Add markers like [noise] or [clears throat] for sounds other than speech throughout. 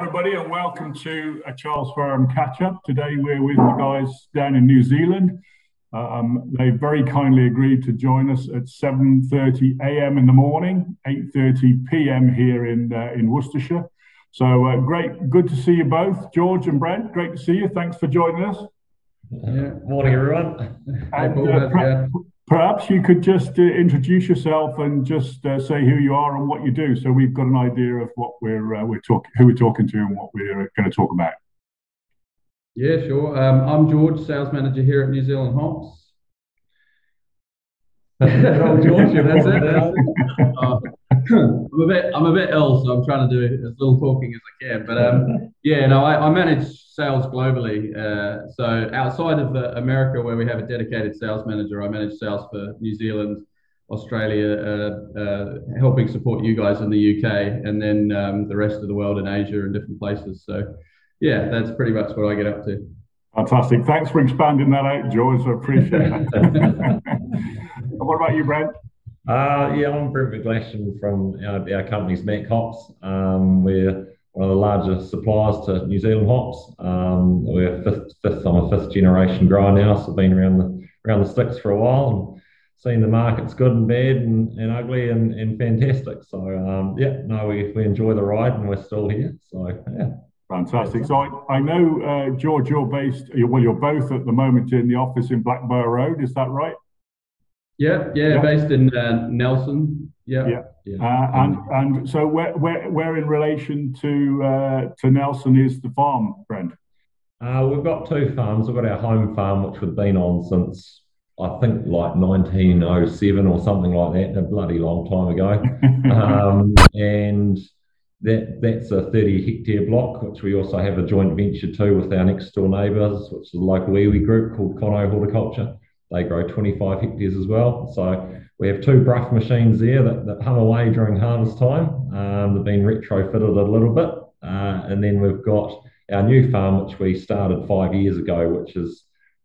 everybody, and welcome to a Charles Faram catch up. Today we're with the guys down in New Zealand. Um, they very kindly agreed to join us at 7:30 a.m. in the morning, 8:30 p.m. here in uh, in Worcestershire. So uh, great, good to see you both, George and Brent. Great to see you. Thanks for joining us. Yeah. Morning, everyone. And, uh, Perhaps you could just uh, introduce yourself and just uh, say who you are and what you do, so we've got an idea of what we're uh, we're talking, who we're talking to, and what we're going to talk about. Yeah, sure. Um, I'm George, sales manager here at New Zealand Hops. George, that's it. Uh, I'm a bit I'm a bit ill, so I'm trying to do as little talking as I can. But um, yeah, no, I, I manage sales globally. Uh, so outside of uh, America, where we have a dedicated sales manager, I manage sales for New Zealand, Australia, uh, uh helping support you guys in the UK, and then um, the rest of the world in Asia and different places. So yeah, that's pretty much what I get up to. Fantastic. Thanks for expanding that out, George. I appreciate it. [laughs] what about you, Brent? Uh, yeah, I'm Brent McGlashen from our, our company's Mac Hops. Um, we're one of the largest suppliers to New Zealand hops. Um, we're fifth, fifth, I'm a fifth generation grower now, so I've been around the around the sticks for a while and seen the markets good and bad and, and ugly and, and fantastic. So um, yeah, no, we, we enjoy the ride and we're still here. So yeah. Fantastic. So I, I know, uh, George, you're based, well, you're both at the moment in the office in Blackbyre Road. Is that right? Yeah, yeah, yeah. based in uh, Nelson. Yeah. Yeah. yeah. Uh, and and so where, where where in relation to uh, to Nelson is the farm, Brent? Uh, we've got two farms. We've got our home farm, which we've been on since I think like 1907 or something like that, a bloody long time ago. [laughs] um, and that that's a 30 hectare block, which we also have a joint venture to with our next door neighbours, which is a local iwi group called Kono Horticulture. They grow 25 hectares as well. So we have two bruff machines there that, that hum away during harvest time. Um, they've been retrofitted a little bit. Uh, and then we've got our new farm, which we started five years ago, which is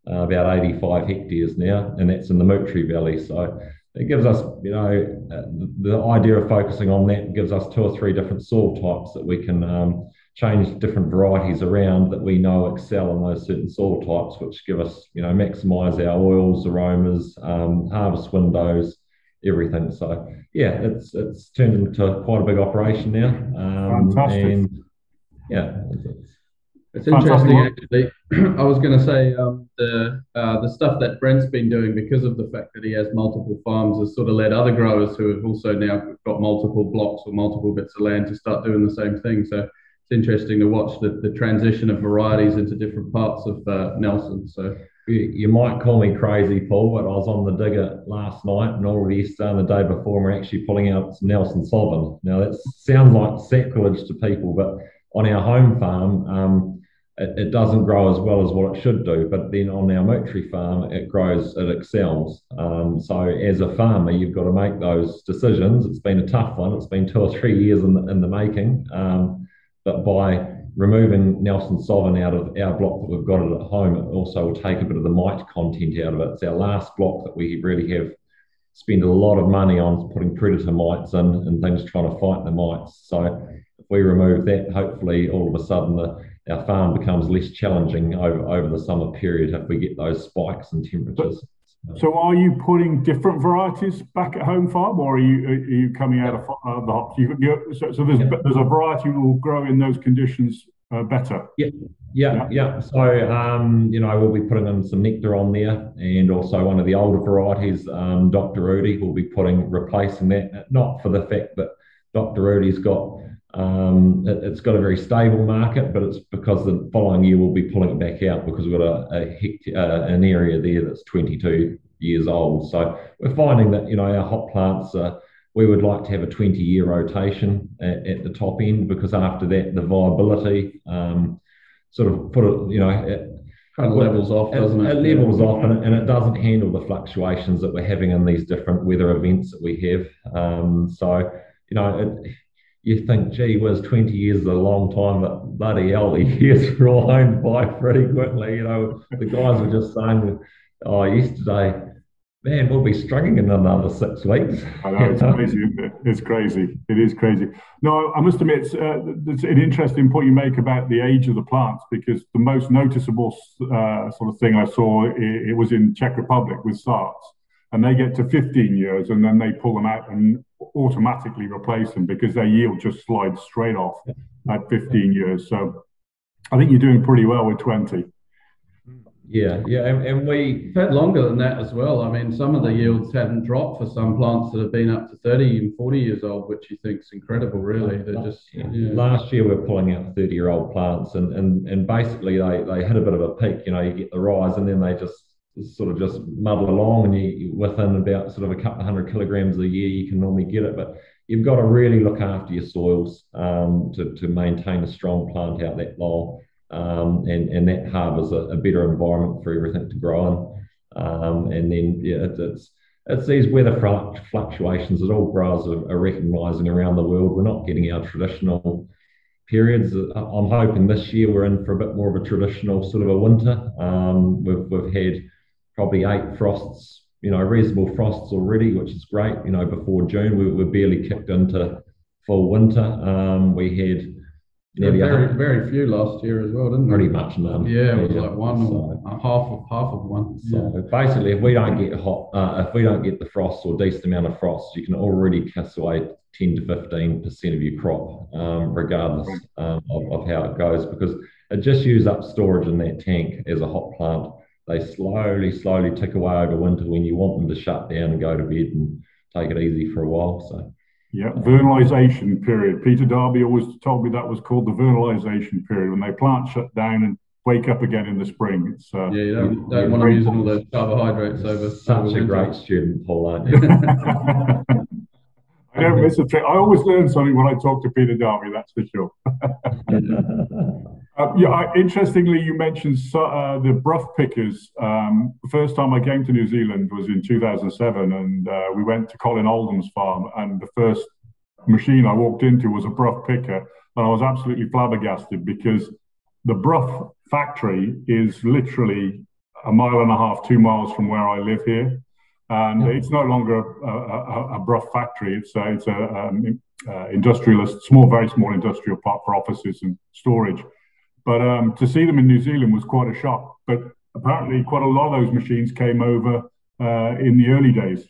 uh, about 85 hectares now, and that's in the Moutere Valley. So it gives us, you know, uh, the, the, idea of focusing on that gives us two or three different soil types that we can um, change different varieties around that we know excel in those certain soil types, which give us, you know, maximize our oils, aromas, um, harvest windows, everything. So yeah, it's it's turned into quite a big operation now. Um, Fantastic. And yeah. It's interesting, actually. [clears throat] I was going to say um, the uh, the stuff that Brent's been doing because of the fact that he has multiple farms has sort of led other growers who have also now got multiple blocks or multiple bits of land to start doing the same thing. So it's interesting to watch the, the transition of varieties into different parts of uh, Nelson. So you, you, might call me crazy, Paul, but I was on the digger last night and all of yesterday and the day before, and we're actually pulling out some Nelson Sauvin. Now that sounds like sacrilege to people, but on our home farm, um, it, it, doesn't grow as well as what it should do. But then on our Moutere farm, it grows, it excels. Um, so as a farmer, you've got to make those decisions. It's been a tough one. It's been two or three years in the, in the making. Um, but by removing Nelson Sauvin out of our block that we've got it at home, it also will take a bit of the mite content out of it. It's our last block that we really have spent a lot of money on putting predator mites in and things trying to fight the mites. So if we remove that, hopefully all of a sudden the, our farm becomes less challenging over, over the summer period if we get those spikes in temperatures. So are you putting different varieties back at home farm, or are you are you coming out of uh, the hops? You, so, so there's yeah. there's a variety that will grow in those conditions uh, better. Yeah, yeah, yeah. yeah. So um, you know we'll be putting in some nectar on there, and also one of the older varieties, um, Dr. Rudi, will be putting replacing that. Not for the fact that Dr. Rudi's got um, it, has got a very stable market, but it's because the following year we'll be pulling it back out because we've got a, a uh, an area there that's 22 years old. So we're finding that you know our hot plants are, we would like to have a 20 year rotation at, at the top end because after that the viability um, sort of put it you know it, kind of levels off, doesn't it? It levels yeah. off, and it, and it, doesn't handle the fluctuations that we're having in these different weather events that we have. Um, so you know, it, you think, gee whiz, 20 years is a long time, but bloody hell, the [laughs] years rolled by pretty quickly. You know, the guys were just saying, oh, yesterday man, we'll be struggling in another six weeks. I know, it's [laughs] crazy, it? It's crazy. It is crazy. No, I must admit, it's, uh, it's, an interesting point you make about the age of the plants because the most noticeable uh, sort of thing I saw, it, it, was in Czech Republic with Saaz. And they get to 15 years and then they pull them out and automatically replace them because their yield just slides straight off at 15 years. So I think you're doing pretty well with 20. Yeah, yeah, and, and we have had longer than that as well. I mean, some of the yields haven't dropped for some plants that have been up to 30 and 40 years old, which you think is incredible, really. They're just yeah. Yeah. last year we are pulling out 30 year old plants, and, and and basically they they hit a bit of a peak. You know, you get the rise, and then they just sort of just muddle along, and you within about sort of a couple of hundred kilograms a year, you can normally get it, but you've got to really look after your soils um, to, to maintain a strong plant out that long um, and, and that harbours a, a, better environment for everything to grow in. Um, and then yeah, it, it's it's these weather fluctuations that all growers are, are recognising around the world. We're not getting our traditional periods. I'm hoping this year we're in for a bit more of a traditional sort of a winter. Um, we've we've had probably eight frosts, you know, reasonable frosts already, which is great. You know, before June we were barely kicked into full winter. Um, we had Nearly very, very few last year as well, didn't we? Pretty much none. Yeah, it was yeah. like one so, or half of half of one. So yeah. basically, if we don't get hot, uh, if we don't get the frost or decent amount of frost, you can already kiss away ten to fifteen percent of your crop, um, regardless um, of, of how it goes, because it just uses up storage in that tank as a hot plant. They slowly, slowly tick away over winter when you want them to shut down and go to bed and take it easy for a while. So yeah, vernalization period. Peter Darby always told me that was called the vernalization period when they plant shut down and wake up again in the spring. It's uh, yeah, you don't, don't want to use all those [laughs] carbohydrates over. Such over a great student, Paul, aren't you? [laughs] I don't miss a trick. I always learn something when I talk to Peter Darby. That's for sure. [laughs] uh, yeah, I, interestingly, you mentioned uh, the bruff pickers. Um, the first time I came to New Zealand was in 2007, and uh, we went to Colin Oldham's farm, and the first machine I walked into was a bruff picker, and I was absolutely flabbergasted because the bruff factory is literally a mile and a half, two miles from where I live here and yeah. it's no longer a, a, a bruff factory. It's a, it's a um, uh, industrialist, small, very small industrial part for offices and storage. But um, to see them in New Zealand was quite a shock. But apparently, quite a lot of those machines came over uh, in the early days.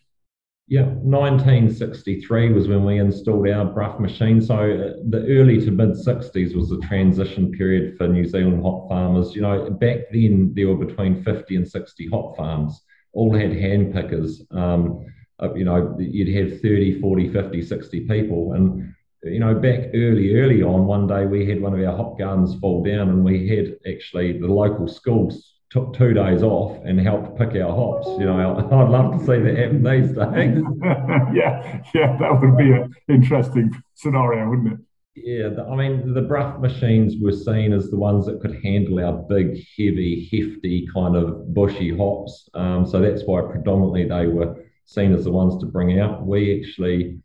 Yeah, 1963 was when we installed our Bruff machine. So uh, the early to mid 60s was the transition period for New Zealand hop farmers. You know, back then there were between 50 and 60 hop farms all had hand pickers. Um, uh, you know, you'd have 30, 40, 50, 60 people. And, you know, back early, early on, one day we had one of our hop gardens fall down and we had actually the local schools took two days off and helped pick our hops. You know, [laughs] I'd love to see that happen these days. [laughs] yeah, yeah, that would be an interesting scenario, wouldn't it? Yeah, the, I mean, the Bruff machines were seen as the ones that could handle our big, heavy, hefty kind of bushy hops. Um, so that's why predominantly they were seen as the ones to bring out. We actually,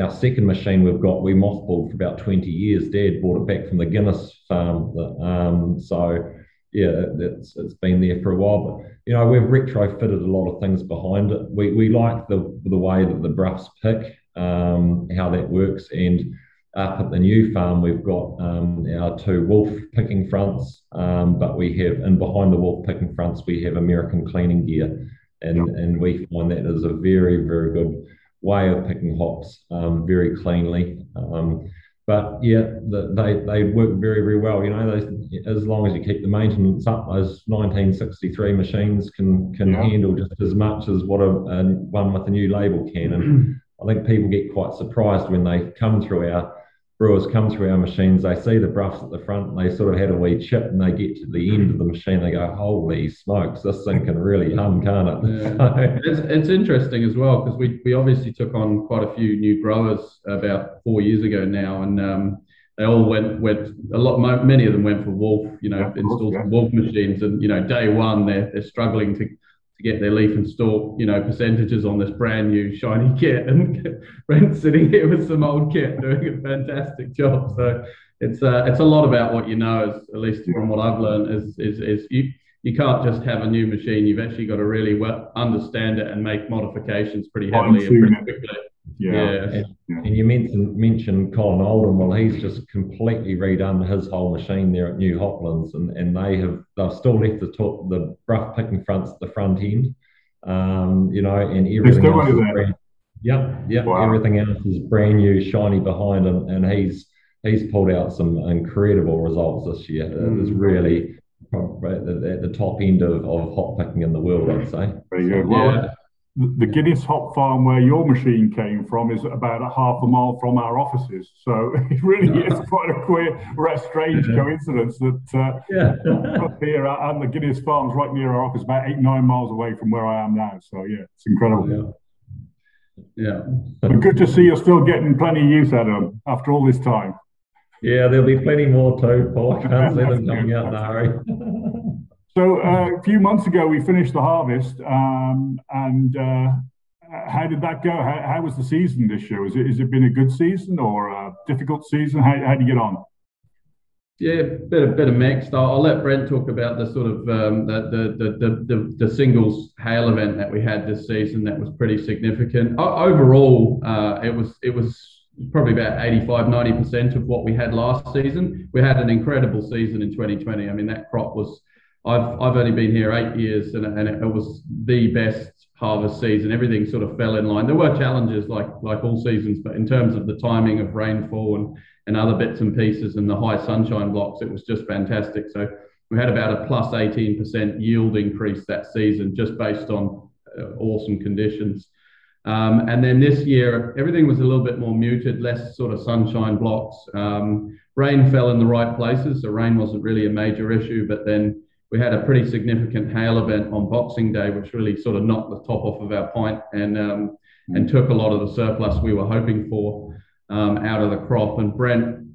our second machine we've got, we mothballed for about 20 years. Dad bought it back from the Guinness farm. Um, so yeah, it's it's been there for a while. But you know, we've retrofitted a lot of things behind it. We we like the the way that the Bruffs pick, um, how that works, and up at the new farm, we've got um, our two wolf picking fronts, um, but we have, and behind the wolf picking fronts, we have American cleaning gear. And, and we find that is a very, very good way of picking hops um, very cleanly. Um, but yeah, the, they, they work very, very well. You know, they, as long as you keep the maintenance up, those 1963 machines can can yeah. handle just as much as what a, a one with a new label can. And [clears throat] I think people get quite surprised when they come through our brewers come through our machines, they see the bruffs at the front, and they sort of had a wee chip, and they get to the end of the machine, they go, "Holy smokes, this thing can really hum, can't it?" Yeah. [laughs] it's, it's interesting as well because we we obviously took on quite a few new growers about four years ago now, and um, they all went went a lot. Many of them went for Wolf, you know, yeah, installed yeah. Wolf machines, and you know, day one they're they're struggling to get their leaf and stalk, you know, percentages on this brand new shiny [laughs] kit. And Brent's sitting here with some old kit doing a fantastic job. So it's uh, it's a lot about what you know, as, at least from what I've learned, is is, is you you can't just have a new machine. You've actually got to really well understand it and make modifications pretty heavily and pretty quickly. Yeah. Yeah. And, and you mentioned mentioned Colin Oldham. Well, he's just completely redone his whole machine there at New Hoplands, and, and they have they've still left the top the Bruff picking fronts the front end. Um, you know, and everything else is brand, yep, yep, Wow. everything else is brand new, shiny behind him, and he's he's pulled out some incredible results this year. It is Mm. really at the, top end of, of hop picking in the world, I'd say. Very good. Well, Yeah. The Guinness Hop Farm where your machine came from is about a half a mile from our offices. So [laughs] it really is quite a queer, strange coincidence that uh, Yeah. up here and the Guinness Farm's right near our office, about eight, nine miles away from where I am now. So yeah, it's incredible. Yeah. But good to see you're still getting plenty of use out of them after all this time. Yeah, there'll be plenty more too, Paul. I can't [laughs] see them coming out hurry. [laughs] So uh, a few months ago, we finished the harvest, um, and uh, how did that go? How, how was the season this year? Is it has it been a good season or a difficult season? How how do you get on? Yeah, bit of bit of mixed. I'll, I'll let Brent talk about the sort of um, the, the, the the the singles hail event that we had this season. That was pretty significant. O- overall, uh, it was it was probably about 85 90 percent of what we had last season. We had an incredible season in 2020. I mean, that crop was. I've I've only been here eight years, and, and it was the best harvest season. Everything sort of fell in line. There were challenges like like all seasons, but in terms of the timing of rainfall and and other bits and pieces and the high sunshine blocks, it was just fantastic. So we had about a plus 18% yield increase that season just based on uh, awesome conditions. Um, and then this year, everything was a little bit more muted, less sort of sunshine blocks. Um, rain fell in the right places, so rain wasn't really a major issue. But then we had a pretty significant hail event on Boxing Day, which really sort of knocked the top off of our pint and um, and took a lot of the surplus we were hoping for um, out of the crop. And Brent,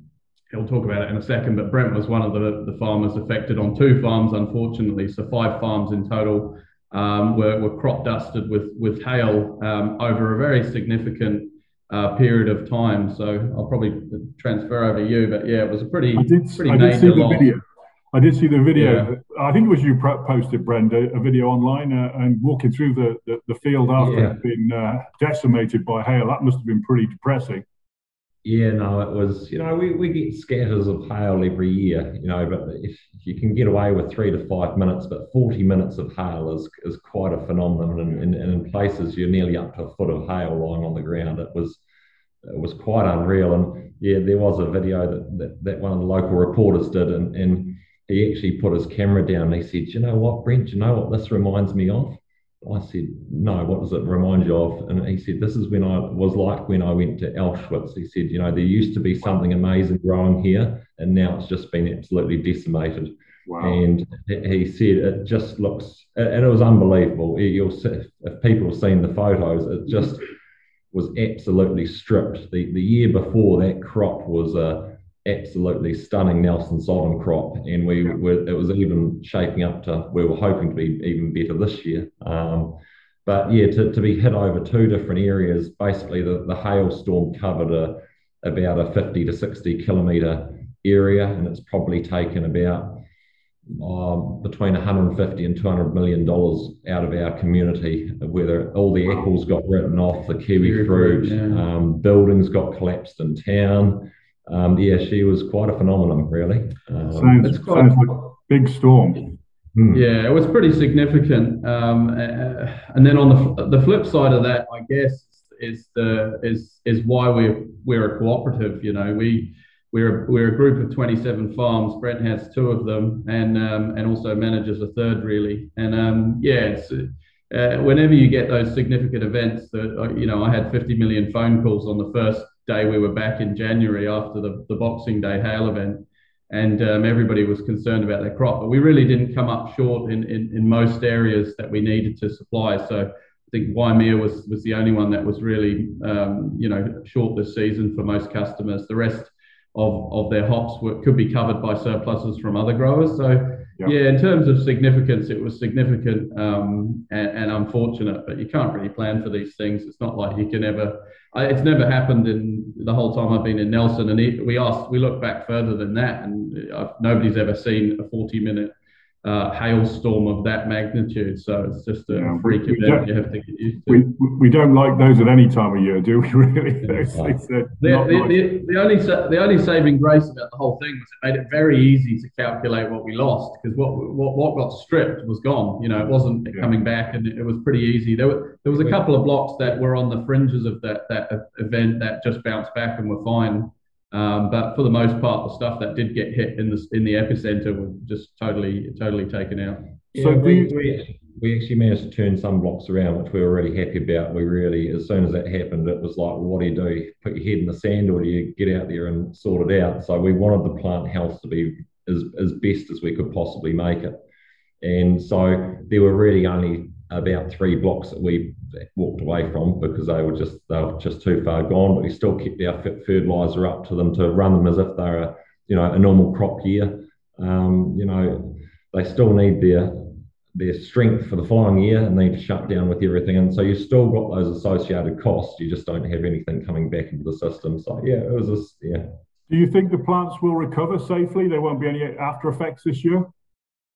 he'll talk about it in a second, but Brent was one of the, the farmers affected on two farms, unfortunately. So five farms in total um, were, were crop dusted with, with hail um, over a very significant uh, period of time. So I'll probably transfer over to you, but yeah, it was a pretty, I did, pretty I did see major the loss. video. I did see the video. I think it was you posted, Brenda, a video online uh, and walking through the, the, the field after Yeah. been uh, decimated by hail. That must have been pretty depressing. Yeah, no, it was, you know, we, we get scatters of hail every year, you know, but if, if you can get away with three to five minutes, but 40 minutes of hail is, is quite a phenomenon. And, and, and in places you're nearly up to a foot of hail lying on the ground. It was it was quite unreal. And yeah, there was a video that, that, that one of the local reporters did, and, and he actually put his camera down and he said, You know what, Brent, you know what this reminds me of? I said, No, what does it remind you of? And he said, This is when I was like when I went to Auschwitz. He said, You know, there used to be something amazing growing here, and now it's just been absolutely decimated. Wow. And he said it just looks, and it was unbelievable. You'll see, if people have seen the photos, it mm-hmm. just was absolutely stripped. The the year before that crop was a absolutely stunning Nelson Sauvin crop, and we Yeah. were it was even shaping up to we were hoping to be even better this year. Um, but yeah, to, to be hit over two different areas, basically the, the hailstorm covered a about a 50 to 60 kilometre area, and it's probably taken about um, between 150 and 200 million dollars out of our community. Whether all the apples got written off, the kiwi fruit, yeah. um, buildings got collapsed in town. Um, yeah, she was quite a phenomenon, really. Um, sounds, it's quite- sounds like a big storm. hmm. Yeah, it was pretty significant. Um, uh, and then on the the flip side of that, I guess, is the is is why we're we're a cooperative. You know, we we're we're a group of 27 farms. Brent has two of them, and um, and also manages a third, really. And um, yeah, it's. Uh, whenever you get those significant events, that uh, you know, I had 50 million phone calls on the first day we were back in January after the, the Boxing Day hail event, and um, everybody was concerned about their crop. But we really didn't come up short in, in, in most areas that we needed to supply. So I think Waimea was was the only one that was really um, you know short this season for most customers. The rest of, of their hops were, could be covered by surpluses from other growers. So Yeah. yeah, in terms of significance, it was significant um, and, and unfortunate. But you can't really plan for these things. It's not like you can ever. I, it's never happened in the whole time I've been in Nelson. And it, we asked, we look back further than that, and I've, nobody's ever seen a 40 minute uh, hailstorm of that magnitude. So it's just a yeah, freak event you have to get used to. We, we don't like those at any time of year, do we? Really? the, the, the, the, only the only saving grace about the whole thing was it made it very easy to calculate what we lost because what, what what got stripped was gone. You know, it wasn't yeah. coming back, and it, it was pretty easy. There were there was a couple of blocks that were on the fringes of that that event that just bounced back and were fine. Um, but for the most part, the stuff that did get hit in the in the epicenter was just totally totally taken out. Yeah, so we, we, we actually managed to turn some blocks around, which we were really happy about. We really, as soon as that happened, it was like, well, what do you do? Put your head in the sand, or do you get out there and sort it out? So we wanted the plant health to be as as best as we could possibly make it, and so there were really only about three blocks that we walked away from because they were just they were just too far gone. But we still kept our fertilizer up to them to run them as if they're a you know a normal crop year. Um, you know they still need their their strength for the following year and they need to shut down with everything. And so you've still got those associated costs. You just don't have anything coming back into the system. So yeah, it was just yeah. Do you think the plants will recover safely? There won't be any after effects this year?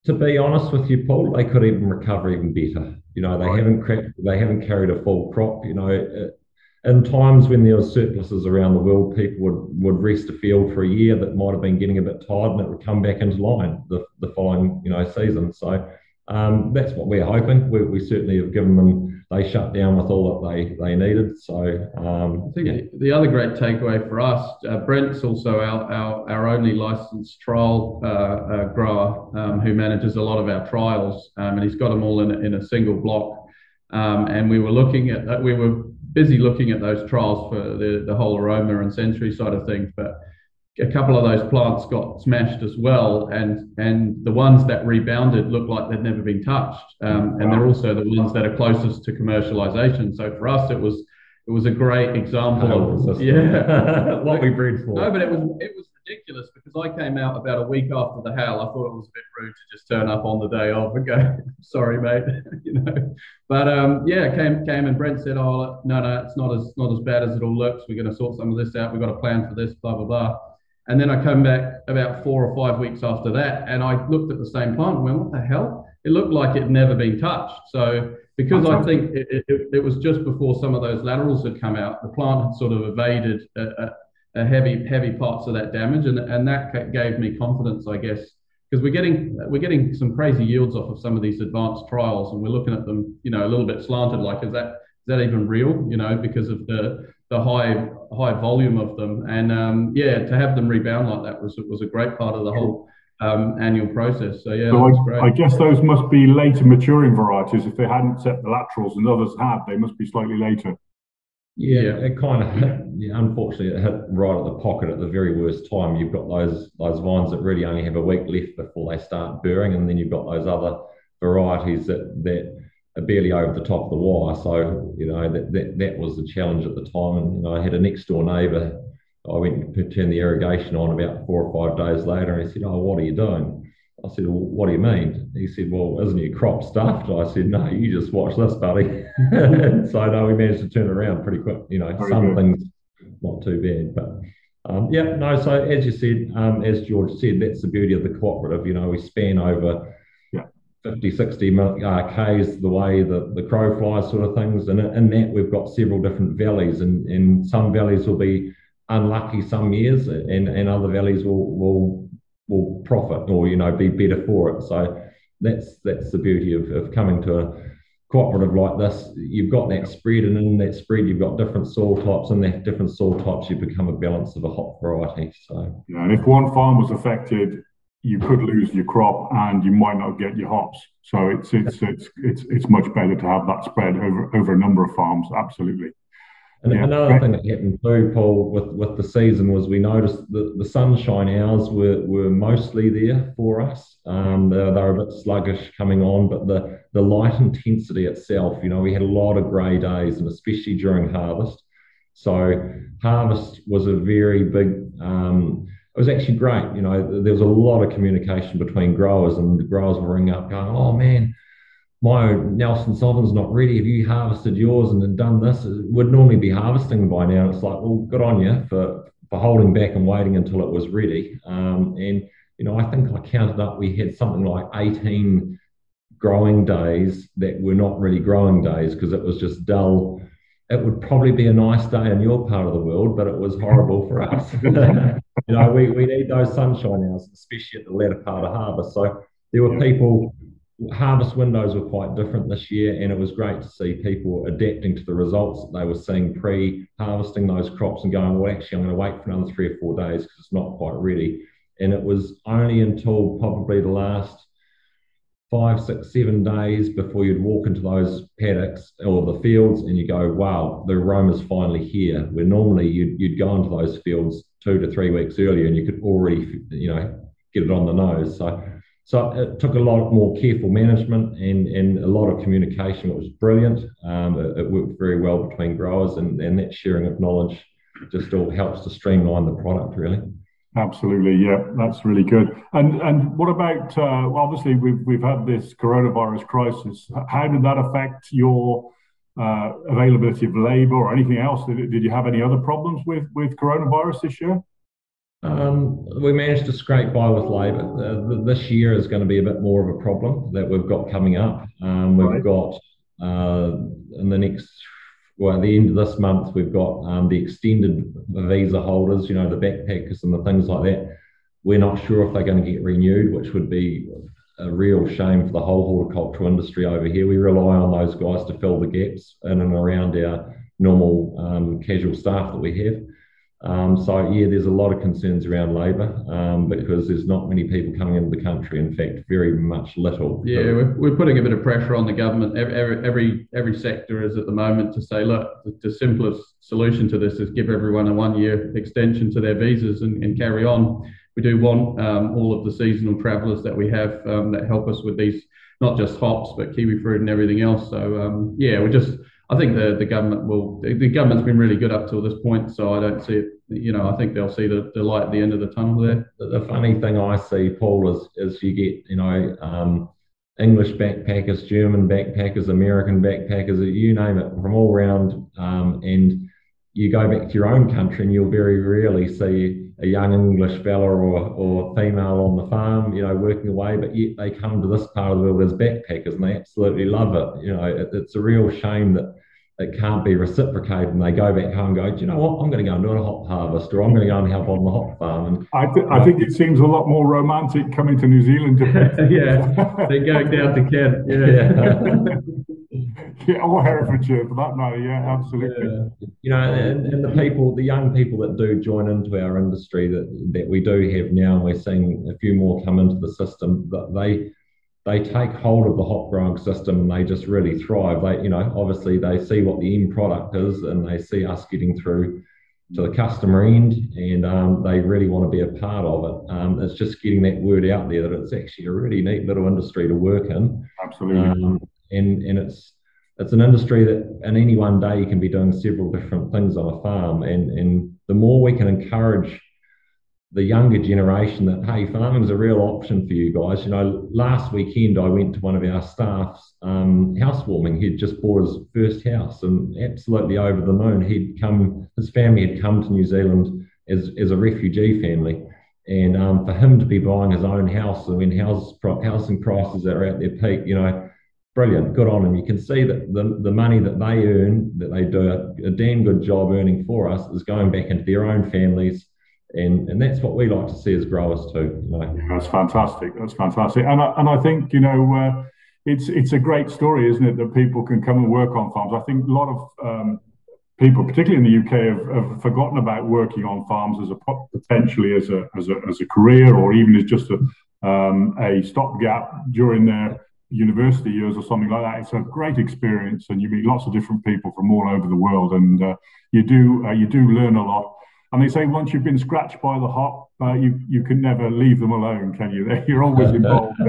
To be honest with you, Paul, they could even recover even better. You know, they right. haven't cracked, they haven't carried a full crop. You know, uh, in times when there was surpluses around the world, people would would rest a field for a year that might have been getting a bit tired, and it would come back into line the, the following you know season. So um, that's what we're hoping. We, we certainly have given them they shut down with all that they they needed. So um, I think yeah. the other great takeaway for us, uh, Brent's also our, our, our only licensed trial uh, uh, grower um, who manages a lot of our trials, um, and he's got them all in a, in a single block. Um, and we were looking at uh, we were busy looking at those trials for the the whole aroma and sensory side of things, but a couple of those plants got smashed as well, and and the ones that rebounded looked like they'd never been touched, um, and they're also the ones that are closest to commercialization. So for us, it was it was a great example of yeah [laughs] what we bred for. No, but it was it was ridiculous because I came out about a week after the hail. I thought it was a bit rude to just turn up on the day off and go, [laughs] "Sorry, mate," [laughs] you know. But um, yeah, came came and Brent said, "Oh no, no, it's not as not as bad as it all looks. We're going to sort some of this out. We've got a plan for this, blah blah blah." And then I come back about four or five weeks after that, and I looked at the same plant and went, "What the hell?" It looked like it never been touched. So because I think it, it, it, was just before some of those laterals had come out, the plant had sort of evaded a, a, a heavy heavy parts of that damage, and and that gave me confidence, I guess, because we're getting we're getting some crazy yields off of some of these advanced trials, and we're looking at them, you know, a little bit slanted. Like, is that is that even real? You know, because of the the high high volume of them. And um, yeah, to have them rebound like that was was a great part of the whole um, annual process. So yeah, so I, I, guess those must be later maturing varieties. If they hadn't set the laterals and others have, they must be slightly later. Yeah, it kind of yeah, unfortunately it hit right at the pocket at the very worst time. You've got those those vines that really only have a week left before they start burring, and then you've got those other varieties that that barely over the top of the wire. So, you know, that, that, that was the challenge at the time. And, you know, I had a next door neighbour. I went to turn the irrigation on about four or five days later and he said, Oh, what are you doing? I said, well, What do you mean? He said, Well, isn't your crop stuffed? I said, No, you just watch this, buddy. [laughs] so, no, we managed to turn it around pretty quick. You know, Very some good. things not too bad. But um, yeah, no, so as you said, um, as George said, that's the beauty of the cooperative. You know, we span over 50, 60 uh, Ks the way the, the crow flies sort of things. And in that, we've got several different valleys, and, and some valleys will be unlucky some years, and, and other valleys will, will will profit or you know be better for it. So that's that's the beauty of, of coming to a cooperative like this. You've got that spread, and in that spread, you've got different soil types, and that different soil types, you become a balance of a hop variety. So yeah, and if one farm was affected you could lose your crop and you might not get your hops. So it's it's it's it's it's much better to have that spread over over a number of farms. Absolutely. And yeah. another thing that happened too, Paul, with, with the season was we noticed that the sunshine hours were, were mostly there for us. Um, they, they were a bit sluggish coming on, but the, the light intensity itself, you know, we had a lot of grey days, and especially during harvest. So harvest was a very big um, it was actually great. You know, there was a lot of communication between growers, and the growers were ringing up going, "Oh man, my Nelson Sauvin's not ready. Have you harvested yours and done this? It would normally be harvesting by now." It's like, well, good on you for for holding back and waiting until it was ready. Um, and you know, I think I counted up, we had something like 18 growing days that were not really growing days because it was just dull. It would probably be a nice day in your part of the world, but it was horrible for us. [laughs] [laughs] you know, we, we need those sunshine hours, especially at the latter part of harvest. So there were people harvest windows were quite different this year, and it was great to see people adapting to the results that they were seeing pre harvesting those crops and going, well, actually, I'm going to wait for another three or four days because it's not quite ready. And it was only until probably the last five, six, seven days before you'd walk into those paddocks or the fields and you go, wow, the aroma's finally here. Where normally you'd, you'd go into those fields two to three weeks earlier and you could already, you know, get it on the nose. So so it took a lot more careful management and, and a lot of communication, It was brilliant. Um, it, it, worked very well between growers, and, and that sharing of knowledge just all helps to streamline the product, really. Absolutely, yeah, that's really good. And and what about uh, obviously we've we've had this coronavirus crisis. How did that affect your uh, availability of labour or anything else? Did, did you have any other problems with with coronavirus this year? Um, we managed to scrape by with labour. Uh, this year is going to be a bit more of a problem that we've got coming up. Um, we've right. got uh, in the next, well, at the end of this month, we've got um, the extended visa holders, you know, the backpackers and the things like that. We're not sure if they're going to get renewed, which would be a real shame for the whole horticultural industry over here. We rely on those guys to fill the gaps in and around our normal um, casual staff that we have. Um, so yeah, there's a lot of concerns around labour um, because there's not many people coming into the country. In fact, very much little. Yeah, we're, we're putting a bit of pressure on the government. Every, every every sector is at the moment to say, look, the, simplest solution to this is give everyone a one-year extension to their visas and, and carry on. We do want um, all of the seasonal travellers that we have um, that help us with these, not just hops but kiwi fruit and everything else. So um, yeah, we're just I think the, the government will the government's been really good up till this point, so I don't see it. You know, I think they'll see the, the light at the end of the tunnel there. The, the funny thing I see, Paul, is is you get you know um, English backpackers, German backpackers, American backpackers, you name it, from all around, um, and you go back to your own country and you'll very rarely see a young English fella or, or female on the farm, you know, working away, but yet they come to this part of the world as backpackers and they absolutely love it. You know, it, it's a real shame that it can't be reciprocated and they go back home and go, do you know what, I'm going to go and do a hop harvest or I'm going to go and help on the hop farm. And I, th- I think it seems a lot more romantic coming to New Zealand. To [laughs] yeah, they're going down to Kent. Yeah. [laughs] [laughs] [laughs] yeah, or Herefordshire for that matter. Yeah, absolutely. Yeah. You know, and, and the people, the young people that do join into our industry that, that we do have now, and we're seeing a few more come into the system, that they they take hold of the hop growing system and they just really thrive. They, you know, obviously they see what the end product is and they see us getting through to the customer end and um, they really want to be a part of it. Um, it's just getting that word out there that it's actually a really neat little industry to work in. Absolutely. Um, and and it's it's an industry that in any one day you can be doing several different things on a farm and and the more we can encourage the younger generation that hey farming's a real option for you guys. You know last weekend i went to one of our staff's um, housewarming. He'd just bought his first house and absolutely over the moon. He'd come his family had come to new zealand as, as a refugee family. And um, for him to be buying his own house and when house, housing prices are at their peak you know brilliant good on him you can see that the, the money that they earn that they do a, a damn good job earning for us is going back into their own families and and that's what we like to see as growers too. You know? yeah, that's fantastic. That's fantastic, and I, and I think you know uh, it's it's a great story, isn't it, that people can come and work on farms. I think a lot of um, people, particularly in the UK, have, have, forgotten about working on farms as a potentially as a as a as a career or even as just a um, a stopgap during their university years or something like that. It's a great experience, and you meet lots of different people from all over the world, and uh, you do uh, you do learn a lot. And they say once you've been scratched by the hop, uh, you you can never leave them alone, can you? [laughs] You're always [laughs] involved. [laughs]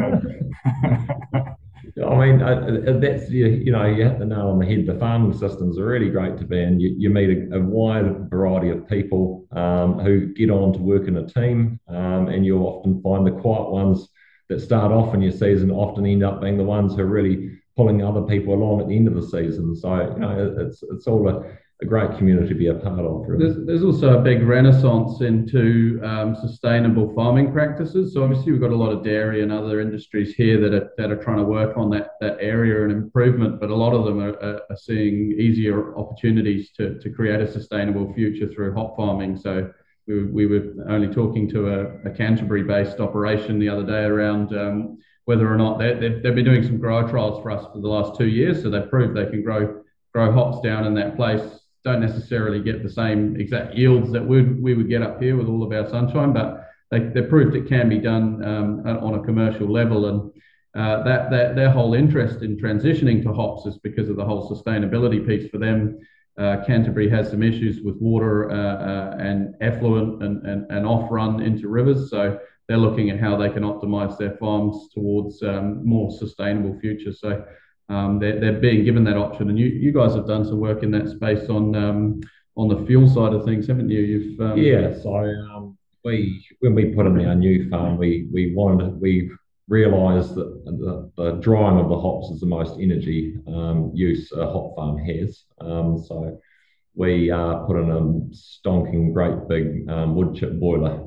I mean, uh, that's you know you hit the nail on the head. The farming systems are really great to be in. You, you meet a, a, wide variety of people um, who get on to work in a team, um, and you'll often find the quiet ones that start off in your season often end up being the ones who are really pulling other people along at the end of the season. So you know, it's it's all a a great community to be a part of. Really. There's, there's also a big renaissance into um, sustainable farming practices. So obviously we've got a lot of dairy and other industries here that are that are trying to work on that that area and improvement, but a lot of them are, are seeing easier opportunities to to create a sustainable future through hop farming. So we, we were only talking to a, a Canterbury-based operation the other day around. Um, whether or not they've, they've been doing some grower trials for us for the last two years, so they've proved they can grow grow hops down in that place don't necessarily get the same exact yields that we we would get up here with all of our sunshine, but they, they proved it can be done um, on a commercial level. And uh, that, that their whole interest in transitioning to hops is because of the whole sustainability piece for them. Uh, Canterbury has some issues with water uh, uh and effluent and, and, and off run into rivers. So they're looking at how they can optimize their farms towards um, more sustainable future. So um, they're, they're being given that option. And you, you guys have done some work in that space on um, on the fuel side of things, haven't you? You've um, yeah. So um, we when we put in our new farm, we we wanted we realised that the, the, drying of the hops is the most energy um, use a hop farm has. Um, so we uh, put in a stonking great big wood chip boiler.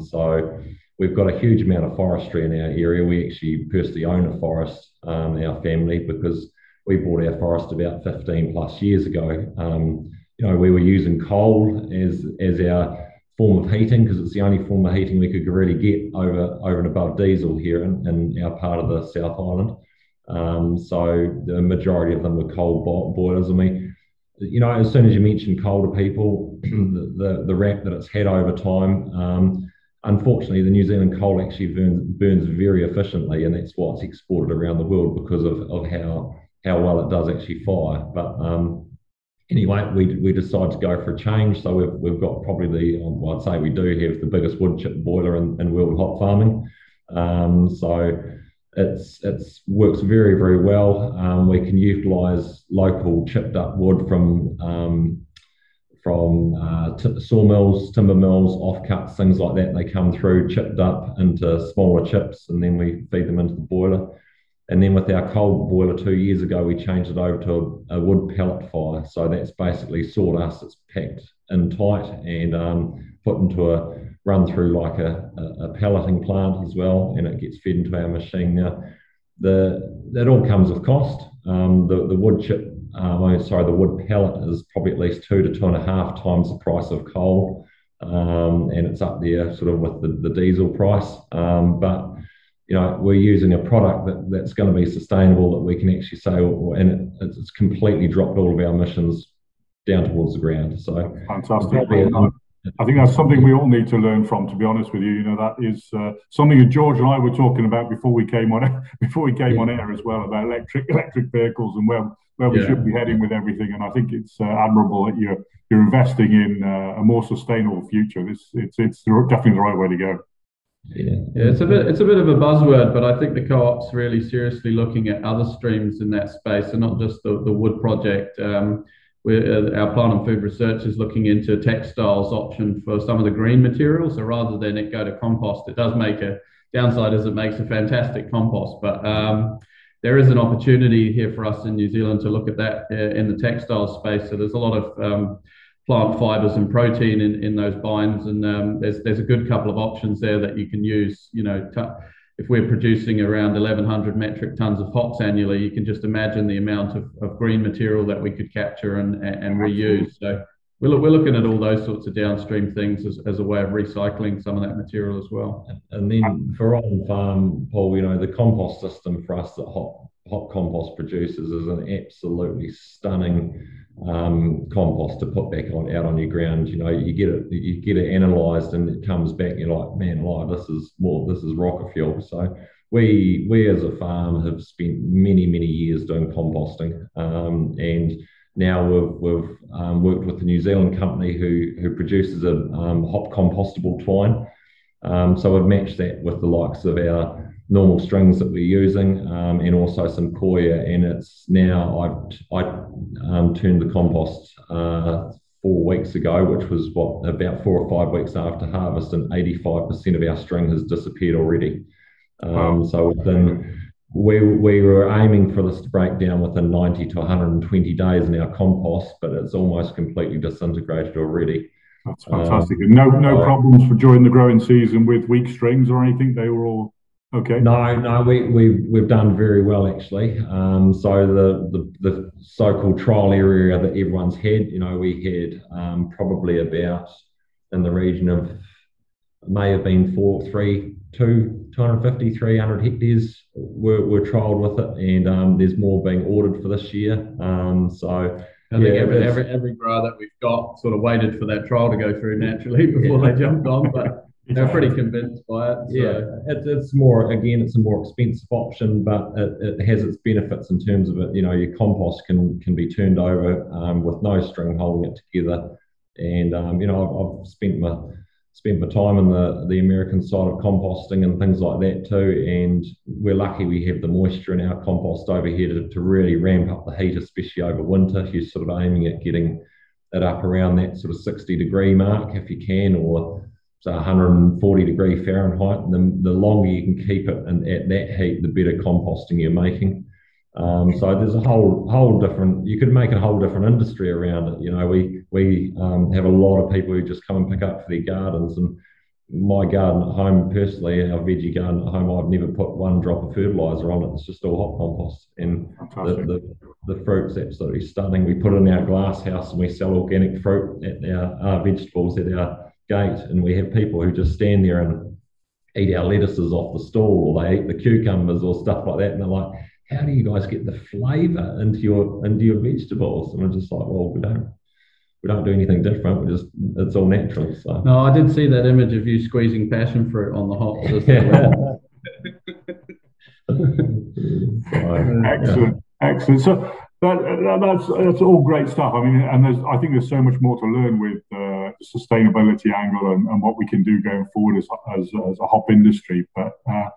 so We've got a huge amount of forestry in our area. We actually personally own a forest, um, our family, because we bought our forest about 15 plus years ago. Um, you know, we were using coal as as our form of heating because it's the only form of heating we could really get over over and above diesel here in, in our part of the South Island. Um, so the majority of them were coal bo- boilers, and we, you know, as soon as you mention coal to people, [clears throat] the, the, the rap that it's had over time. Um, unfortunately, the New Zealand coal actually burns, burns very efficiently, and that's why it's exported around the world because of, of how how well it does actually fire. But um, anyway, we, we decided to go for a change. So we've, we've got probably the, um, well, I'd say we do have the biggest wood chip boiler in, in world hop farming. Um, so it's it's works very, very well. Um, we can utilise local chipped up wood from um, from uh, t- sawmills, timber mills, offcuts, things like that. They come through chipped up into smaller chips, and then we feed them into the boiler. And then with our coal boiler two years ago, we changed it over to a, a wood pellet fire. So that's basically sawdust that's packed in tight and um, put into a run through like a, a, a, pelleting plant as well, and it gets fed into our machine. Now, the that all comes with cost. Um, the the wood chip um, sorry, the wood pellet is probably at least two to two and a half times the price of coal, um, and it's up there sort of with the, the diesel price. Um, but you know, we're using a product that, that's going to be sustainable that we can actually say, and it, it's completely dropped all of our emissions down towards the ground. So fantastic. I think that's something we all need to learn from. To be honest with you, you know that is uh, something that George and I were talking about before we came on [laughs] before we came yeah. on air as well about electric electric vehicles and where where we yeah. should be heading with everything. And I think it's uh, admirable that you're you're investing in uh, a more sustainable future. This it's it's definitely the right way to go. Yeah. it's a bit it's a bit of a buzzword, but I think the co-op's really seriously looking at other streams in that space, and not just the, the wood project. Um, uh, our plant and food research is looking into textiles option for some of the green materials. So rather than it go to compost, it does make a downside as it makes a fantastic compost. But um, there is an opportunity here for us in New Zealand to look at that uh, in the textile space. So there's a lot of um, plant fibers and protein in, in those bines, and um, there's there's a good couple of options there that you can use. You know, t- if we're producing around 1,100 metric tons of hops annually, you can just imagine the amount of, of green material that we could capture and, and reuse. So we're, we're looking at all those sorts of downstream things as, as a way of recycling some of that material as well. And then for on farm, Paul, you know, the compost system for us that Hop, Hop Compost produces is an absolutely stunning um, compost to put back on out on your ground. You know, you get it, you get it analysed, and it comes back. You're like, man, alive, this is more, this is rocket fuel. So we we as a farm have spent many many years doing composting, um, and now we've we've um, worked with the New Zealand company who who produces a um, hop compostable twine. Um, so we've matched that with the likes of our normal strings that we're using um, and also some coir and it's now I, I um, turned the compost uh, four weeks ago which was what about four or five weeks after harvest and 85% of our string has disappeared already um, so within we, we were aiming for this to break down within 90 to 120 days in our compost, but it's almost completely disintegrated already. That's fantastic. Um, no no uh, problems for during the growing season with weak strings or anything. They were all okay. No, no, we we we've done very well actually. Um, so the, the the so-called trial area that everyone's had, you know, we had um, probably about in the region of may have been four, three, two, 250, 300 hectares were, were trialled with it, and um, there's more being ordered for this year. Um, so I yeah, think every, every, every grower that we've got sort of waited for that trial to go through naturally [laughs] before yeah. they jumped on, but they're pretty convinced by it. So. Yeah, it's, it's more again, it's a more expensive option, but it, it has its benefits in terms of it. You know, your compost can can be turned over um, with no string holding it together, and um, you know, I've, I've spent my spent my time in the, the American side of composting and things like that too. And we're lucky we have the moisture in our compost over here to, to really ramp up the heat, especially over winter. If You're sort of aiming at getting it up around that sort of 60 degree mark if you can, or so 140 degree Fahrenheit. The, the longer you can keep it in, at that heat, the better composting you're making. Um, so there's a whole whole different. You could make a whole different industry around it. You know, we we um, have a lot of people who just come and pick up for their gardens. And my garden at home, personally, our veggie garden at home, I've never put one drop of fertilizer on it. It's just all hot compost, and the, the, the fruit's absolutely stunning. We put it in our glass house, and we sell organic fruit at our, our vegetables at our gate, and we have people who just stand there and eat our lettuces off the stall, or they eat the cucumbers or stuff like that, and they're like how do you guys get the flavour into your into your vegetables? And I'm just like, well, we don't we don't do anything different. We just it's all natural. So no, I did see that image of you squeezing passion fruit on the hops. [laughs] [laughs] excellent, excellent. So that, that's that's all great stuff. I mean, and there's I think there's so much more to learn with uh, the sustainability angle and, and, what we can do going forward as as, as a hop industry. But uh,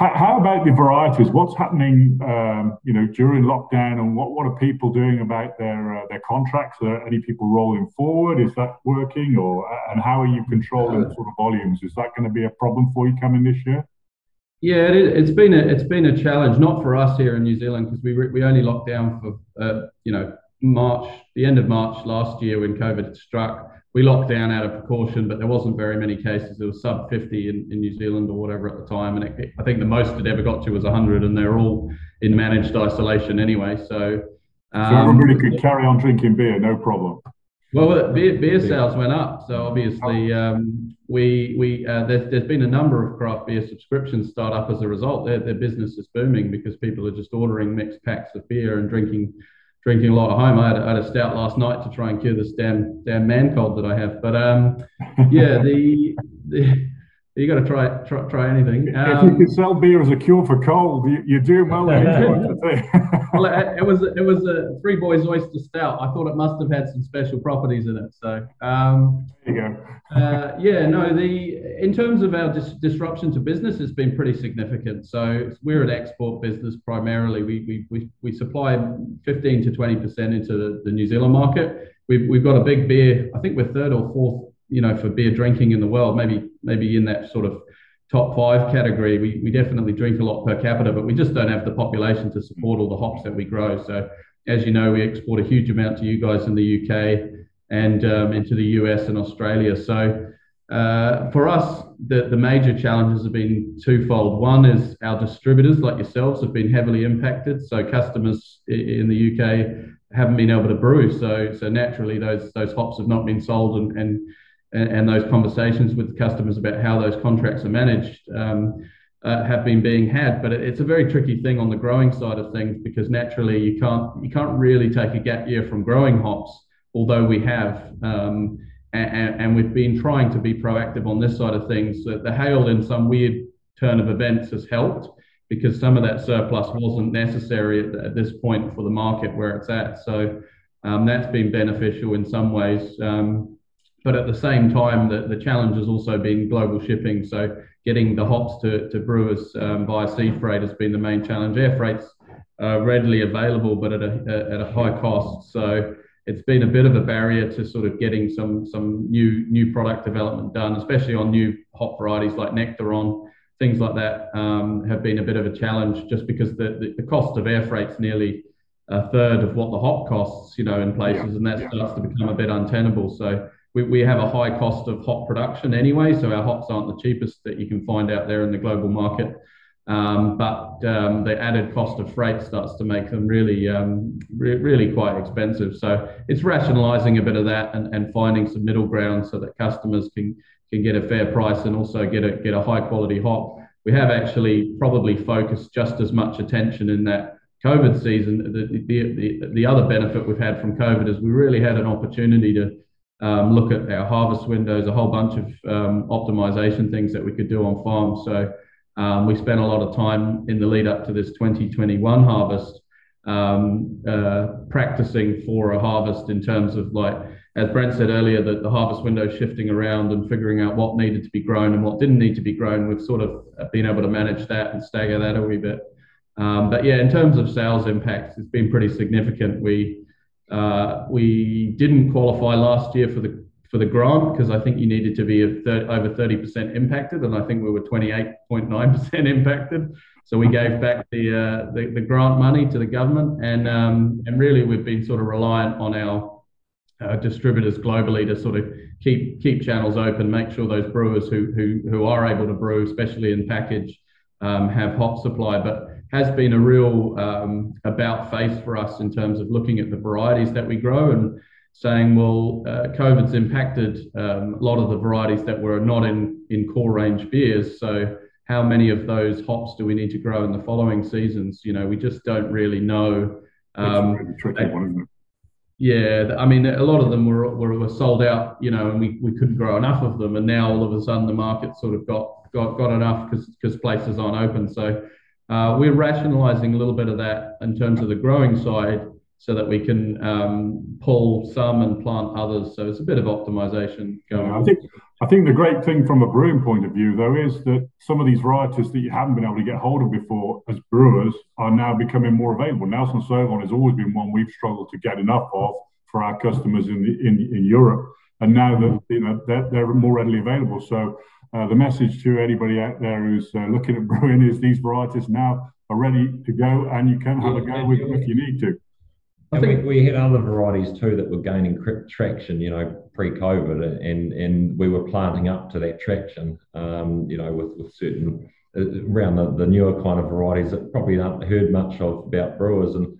how, how about the varieties? What's happening, um, you know, during lockdown, and what, what are people doing about their uh, their contracts? Are any people rolling forward? Is that working, or and how are you controlling sort of volumes? Is that going to be a problem for you coming this year? Yeah, it, has been a it's been a challenge, not for us here in New Zealand because we we only locked down for uh, you know March, the end of March last year when COVID struck we locked down out of precaution, but there wasn't very many cases. There was sub 50 in, in New Zealand or whatever at the time. And it, I think the most it ever got to was 100, and they're all in managed isolation anyway. So, um, so everybody could carry on drinking beer, no problem. Well, beer, beer sales went up. So obviously, um, we we uh, there's, there's been a number of craft beer subscriptions start up as a result. Their, their business is booming because people are just ordering mixed packs of beer and drinking drinking a lot at home. I had, I had, a stout last night to try and cure this damn damn man cold that I have. But um, [laughs] yeah, the, the you got to try, try try anything. Um, if you um, could sell beer as a cure for cold, you, you're doing well. [laughs] well, it, it, was it was a Three Boys Oyster Stout. I thought it must have had some special properties in it. So um, there you go. [laughs] uh, yeah, no. The in terms of our dis- disruption to business it's been pretty significant. So we're an export business primarily. We we we, we supply 15 to 20 percent into the, the New Zealand market. We've we've got a big beer. I think we're third or fourth you know, for beer drinking in the world, maybe maybe in that sort of top five category. We, we definitely drink a lot per capita, but we just don't have the population to support all the hops that we grow. So, as you know, we export a huge amount to you guys in the UK and um, into the US and Australia. So, uh, for us, the, the major challenges have been twofold. One is our distributors, like yourselves, have been heavily impacted. So, customers in the UK haven't been able to brew. So, so naturally, those those hops have not been sold and, and and, and, those conversations with customers about how those contracts are managed um, uh, have been being had. But it, it's a very tricky thing on the growing side of things because naturally you can't you can't really take a gap year from growing hops, although we have. Um, and, and, we've been trying to be proactive on this side of things. The hail in some weird turn of events has helped because some of that surplus wasn't necessary at, at this point for the market where it's at. So um, that's been beneficial in some ways. Um, but at the same time, the, the challenge has also been global shipping. So getting the hops to, to brewers um, via sea freight has been the main challenge. Air freight's uh, readily available, but at a, at a high cost. So it's been a bit of a barrier to sort of getting some some new new product development done, especially on new hop varieties like Nectaron. things like that um, have been a bit of a challenge just because the, the, the cost of air freight's nearly a third of what the hop costs, you know, in places, yeah, and that yeah. starts to become a bit untenable. So we, we have a high cost of hop production anyway, so our hops aren't the cheapest that you can find out there in the global market. Um, but um, the added cost of freight starts to make them really, um, re- really quite expensive. So it's rationalising a bit of that and, and finding some middle ground so that customers can can get a fair price and also get a get a high quality hop. We have actually probably focused just as much attention in that COVID season. The, the, the, the other benefit we've had from COVID is we really had an opportunity to um, look at our harvest windows, a whole bunch of um, optimization things that we could do on farm. So um, we spent a lot of time in the lead up to this 2021 harvest um, uh, practicing for a harvest in terms of like, as Brent said earlier, that the harvest window shifting around and figuring out what needed to be grown and what didn't need to be grown. We've sort of been able to manage that and stagger that a wee bit. Um, but yeah, in terms of sales impacts, it's been pretty significant. We uh, we didn't qualify last year for the for the grant because I think you needed to be over 30% impacted, and I think we were 28.9% [laughs] impacted. So we gave back the, uh, the, the grant money to the government, and um, and really we've been sort of reliant on our uh, distributors globally to sort of keep keep channels open, make sure those brewers who who who are able to brew, especially in package, um, have hop supply. But has been a real um, about face for us in terms of looking at the varieties that we grow and saying, well, uh, COVID's impacted um, a lot of the varieties that were not in, in core range beers. So how many of those hops do we need to grow in the following seasons? You know, we just don't really know. Um, really tricky one, isn't it? Yeah, I mean, a lot of them were, were, were sold out, you know, and we, we couldn't grow enough of them. And now all of a sudden the market sort of got got, got enough because places aren't open. So we're rationalizing a little bit of that in terms of the growing side so that we can um, pull some and plant others. So it's a bit of optimization going on. I think I think the great thing from a brewing point of view, though, is that some of these varieties that you haven't been able to get hold of before as brewers are now becoming more available. Nelson Sauvin has always been one we've struggled to get enough of for our customers in the, in, in Europe, and now that you know they're, they're more readily available. So uh, the message to anybody out there who's uh, looking at [laughs] brewing is these varieties now are ready to go, and you can have a go with them if you need to. I think we, had other varieties too that were gaining traction, you know, pre-COVID, and and we were planting up to that traction, um, you know, with with certain uh, around the, the newer kind of varieties that probably haven't heard much of about brewers and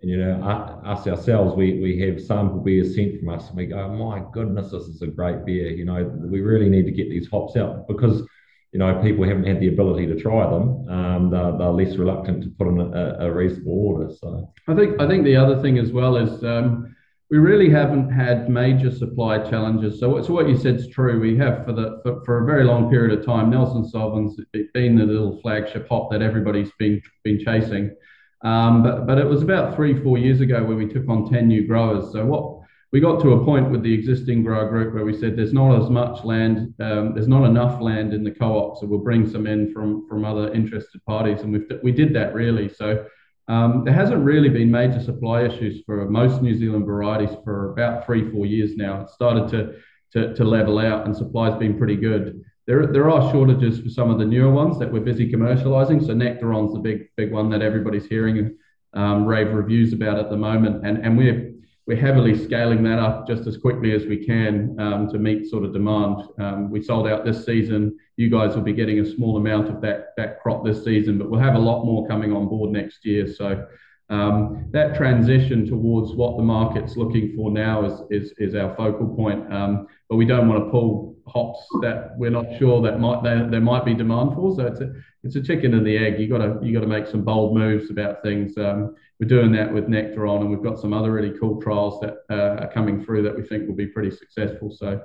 and, you know, us ourselves, we, we have sample beers sent from us and we go, my goodness, this is a great beer. You know, we really need to get these hops out because, you know, people haven't had the ability to try them. Um, they're, they're less reluctant to put in a, a, reasonable order. So I think I think the other thing as well is um, we really haven't had major supply challenges. So, so what you said is true. We have for the for, for a very long period of time. Nelson Sauvin's been the little flagship hop that everybody's been been chasing. Um, but, but it was about three, four years ago when we took on 10 new growers. So what we got to a point with the existing grower group where we said there's not as much land, um, there's not enough land in the co-op, so we'll bring some in from from other interested parties, and we we did that really. So um, there hasn't really been major supply issues for most New Zealand varieties for about three four years now. It started to to, to level out, and supply's been pretty good. There, there are shortages for some of the newer ones that we're busy commercializing. So Nectaron's the big, big one that everybody's hearing um, rave reviews about at the moment, and and we're we're heavily scaling that up just as quickly as we can um, to meet sort of demand. Um, we sold out this season. You guys will be getting a small amount of that that crop this season, but we'll have a lot more coming on board next year. So um, that transition towards what the market's looking for now is is, is our focal point. Um, but we don't want to pull hops that we're not sure that might there, there might be demand for. So it's a it's a chicken and the egg. You got to you got to make some bold moves about things. Um, we're doing that with Nectaron, and we've got some other really cool trials that uh, are coming through that we think will be pretty successful. So.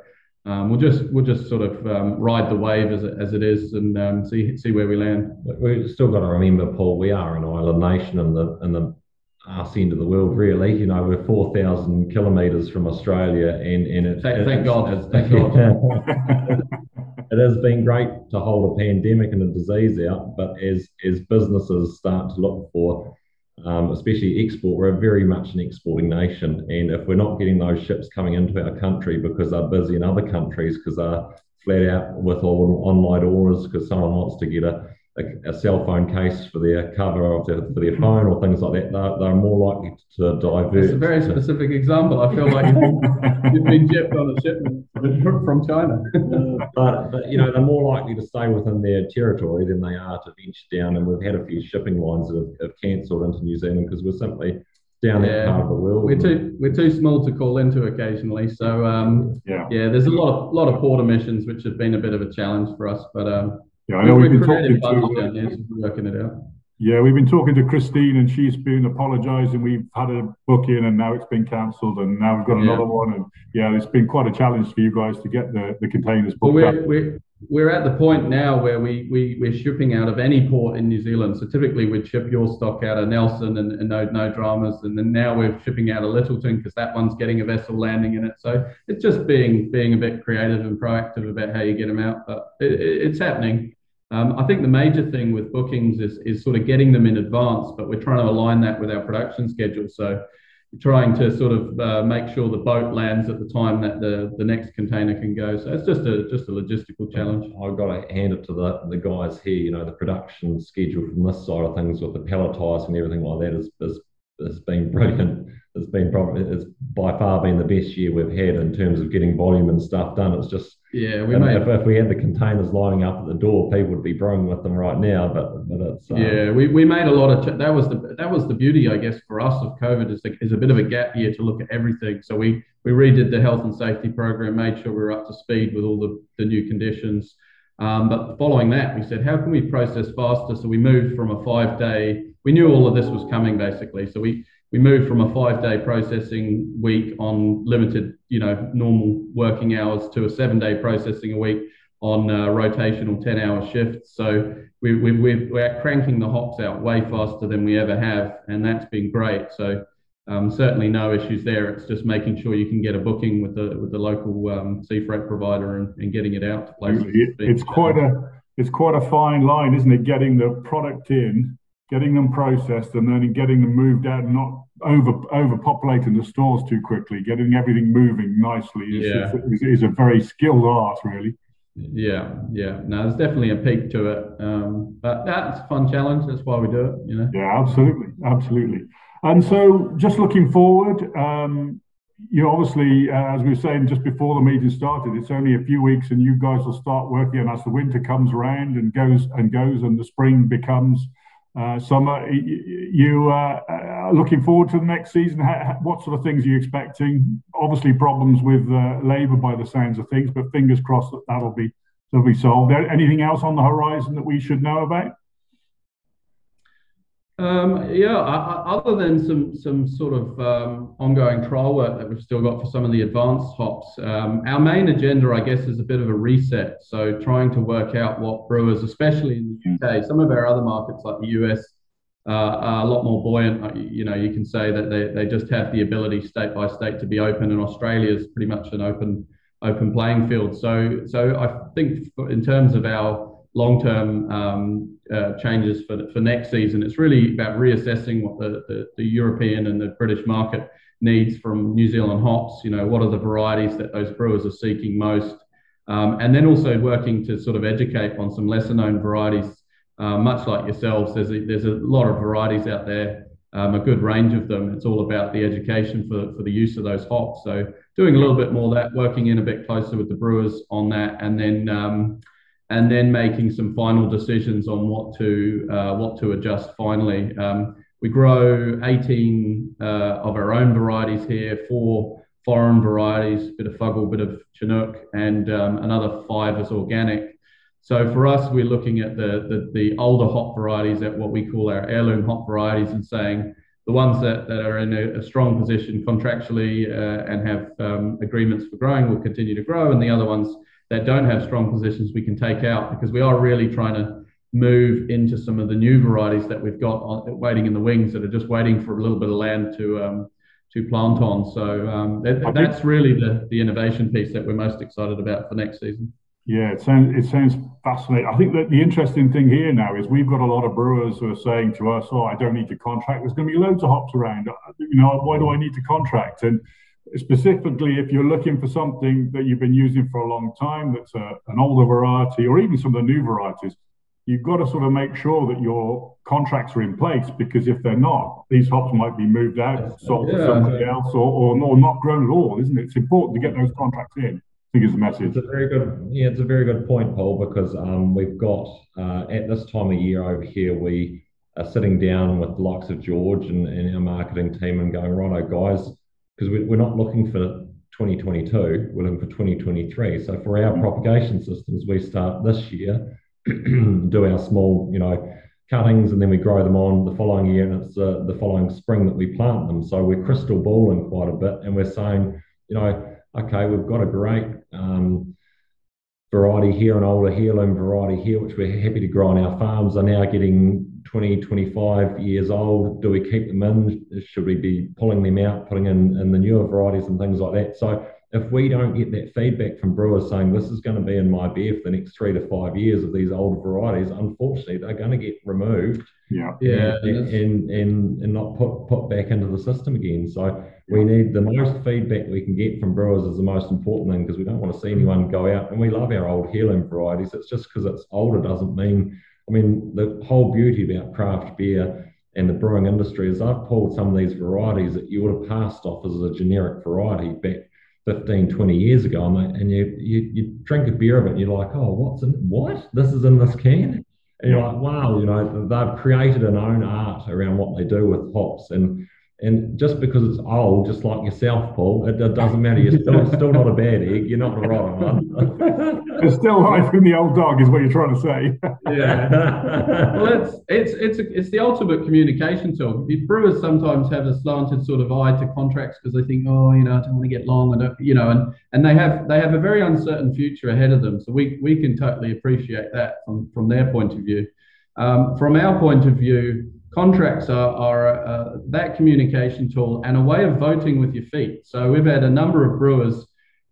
Um, we'll just we'll just sort of um, ride the wave as it, as it is and um, see see where we land. We've still got to remember, Paul, we are an island nation, and the and the arse end of the world, really. You know, we're 4,000 kilometres from Australia, and, and it, thank, it, thank God. [laughs] thank God. it has been great to hold a pandemic and a disease out, but as, as businesses start to look for, um, especially export, we're very much an exporting nation. And if we're not getting those ships coming into our country because they're busy in other countries because they're flat out with all online orders because someone wants to get a, a, a, cell phone case for their cover of their, for their phone or things like that. They're, they're more likely to divert. It's a very specific example. I feel like [laughs] you've been gypped on a shipment from China. but, but, you know, they're more likely to stay within their territory than they are to venture down. And we've had a few shipping lines that have, have cancelled into New Zealand because we're simply down yeah. that part of the world. We're too we're too small to call into occasionally. So um, yeah, yeah. There's a lot of lot of port omissions which have been a bit of a challenge for us, but um, yeah, I know we've been talking to working it out. Yeah, we've been talking to Christine and she's been apologising. We've had a book in and now it's been cancelled and now we've got another one. And yeah, it's been quite a challenge for you guys to get the, the containers booked. Well, we're, we're, we're at the point now where we, we, we're shipping out of any port in New Zealand. So typically we'd ship your stock out of Nelson and, and no, no dramas. And then now we're shipping out of Lyttelton because that one's getting a vessel landing in it. So it's just being being a bit creative and proactive about how you get them out. But it, it's happening. Um, I think the major thing with bookings is, is sort of getting them in advance, but we're trying to align that with our production schedule. So trying to sort of uh, make sure the boat lands at the time that the, the next container can go. So it's just a just a logistical challenge. I've got to hand it to the, the guys here. You know, the production schedule from this side of things with the palletizing and everything like that is, is, has been [laughs] brilliant it's been probably it's by far been the best year we've had in terms of getting volume and stuff done. It's just yeah, we made, if, if, we had the containers lining up at the door, people would be brewing with them right now. But but it's um, yeah, we, we made a lot of ch- that was the that was the beauty I guess for us of COVID is a, is a bit of a gap year to look at everything. So we we redid the health and safety program, made sure we were up to speed with all the the new conditions. Um, but following that, we said, how can we process faster? So we moved from a five day. We knew all of this was coming basically. So we we moved from a five day processing week on limited, you know, normal working hours to a seven day processing a week on uh, rotational 10 hour shifts. So we, we, we're cranking the hops out way faster than we ever have. And that's been great. So um, certainly no issues there. It's just making sure you can get a booking with the with the local um, sea freight provider and, and getting it out to places. it's quite a it's quite a fine line, isn't it? Getting the product in getting them processed and then getting them moved out and not over overpopulating the stores too quickly, getting everything moving nicely is, yeah. is, is, a very skilled art, really. Yeah, yeah. No, there's definitely a peak to it, um, but that's a fun challenge. That's why we do it. You know. Yeah, absolutely, absolutely. And so, just looking forward, um, you know, obviously, uh, as we were saying just before the meeting started, it's only a few weeks, and you guys will start working. And as the winter comes around and goes and goes, and the spring becomes uh, summer. You uh, uh, looking forward to the next season? what sort of things are you expecting? Obviously, problems with uh, labour by the sounds of things, but fingers crossed that that'll be that'll be solved. Anything else on the horizon that we should know about? Um, yeah, other than some some sort of um, ongoing trial work that we've still got for some of the advanced hops, um, our main agenda, I guess, is a bit of a reset. So trying to work out what brewers, especially in the UK, some of our other markets like the US, uh, are a lot more buoyant. Uh, you know, you can say that they, they just have the ability state by state to be open, and Australia is pretty much an open open playing field. So so I think in terms of our long-term um, uh, changes for, for next season. It's really about reassessing what the, the, the, European and the British market needs from New Zealand hops. You know, what are the varieties that those brewers are seeking most? Um, and then also working to sort of educate on some lesser known varieties, uh, much like yourselves. There's a, there's a lot of varieties out there, um, a good range of them. It's all about the education for, for the use of those hops. So doing a little bit more of that, working in a bit closer with the brewers on that, and then um, and then making some final decisions on what to uh, what to adjust finally. Um, we grow 18 uh, of our own varieties here, four foreign varieties, a bit of Fuggle, a bit of Chinook, and um, another five is organic. So for us, we're looking at the, the, the older hop varieties, at what we call our heirloom hop varieties, and saying the ones that, that are in a, a strong position contractually uh, and have um, agreements for growing will continue to grow, and the other ones that don't have strong positions we can take out because we are really trying to move into some of the new varieties that we've got on, waiting in the wings that are just waiting for a little bit of land to um, to plant on. So um, that, that's really the, the innovation piece that we're most excited about for next season. Yeah, it sounds it sounds fascinating. I think that the interesting thing here now is we've got a lot of brewers who are saying to us, "Oh, I don't need to contract. There's going to be loads of hops around. You know, why do I need to contract?" And specifically if you're looking for something that you've been using for a long time, that's a, an older variety, or even some of the new varieties, you've got to sort of make sure that your contracts are in place because if they're not, these hops might be moved out, sold yeah, to somebody else, or, or, or not grown at all, isn't it? It's important to get those contracts in. I think is the message. It's a very good, yeah, it's a very good point, Paul, because um, we've got uh, at this time of year over here, we are sitting down with the likes of George and, and our marketing team and going, righto, guys, because we, we're not looking for 2022, we're looking for 2023. So for our propagation systems, we start this year, [clears throat] do our small, you know, cuttings, and then we grow them on the following year, and it's uh, the following spring that we plant them. So we're crystal balling quite a bit, and we're saying, you know, okay, we've got a great um, variety here, an older heirloom variety here, which we're happy to grow on our farms, are now getting 20, 25 years old? Do we keep them in? Should we be pulling them out, putting in, in the newer varieties and things like that? So if we don't get that feedback from brewers saying this is going to be in my beer for the next three to five years of these older varieties, unfortunately they're going to get removed. Yeah. Yeah. And, and, and, and not put, put back into the system again. So we need the most feedback we can get from brewers is the most important thing because we don't want to see anyone go out and we love our old heirloom varieties. It's just because it's older doesn't mean I mean, the whole beauty about craft beer and the brewing industry is I've pulled some of these varieties that you would have passed off as a generic variety back 15, 20 years ago, and you, you, you drink a beer of it and you're like, oh, what's in what? This is in this can? And you're like, wow, you know, they've created an own art around what they do with hops. And and just because it's old, just like yourself, Paul, it, it doesn't matter. You're still, [laughs] still not a bad egg. You're not the rotten one. [laughs] There's still life in the old dog, is what you're trying to say. yeah. [laughs] well, it's it's it's a, it's the ultimate communication tool. Brewers sometimes have a slanted sort of eye to contracts because they think, oh, you know, I don't want to get long. I don't, you know, and and they have they have a very uncertain future ahead of them. So we we can totally appreciate that from from their point of view. Um, from our point of view contracts are, are uh, that communication tool and a way of voting with your feet. So we've had a number of brewers,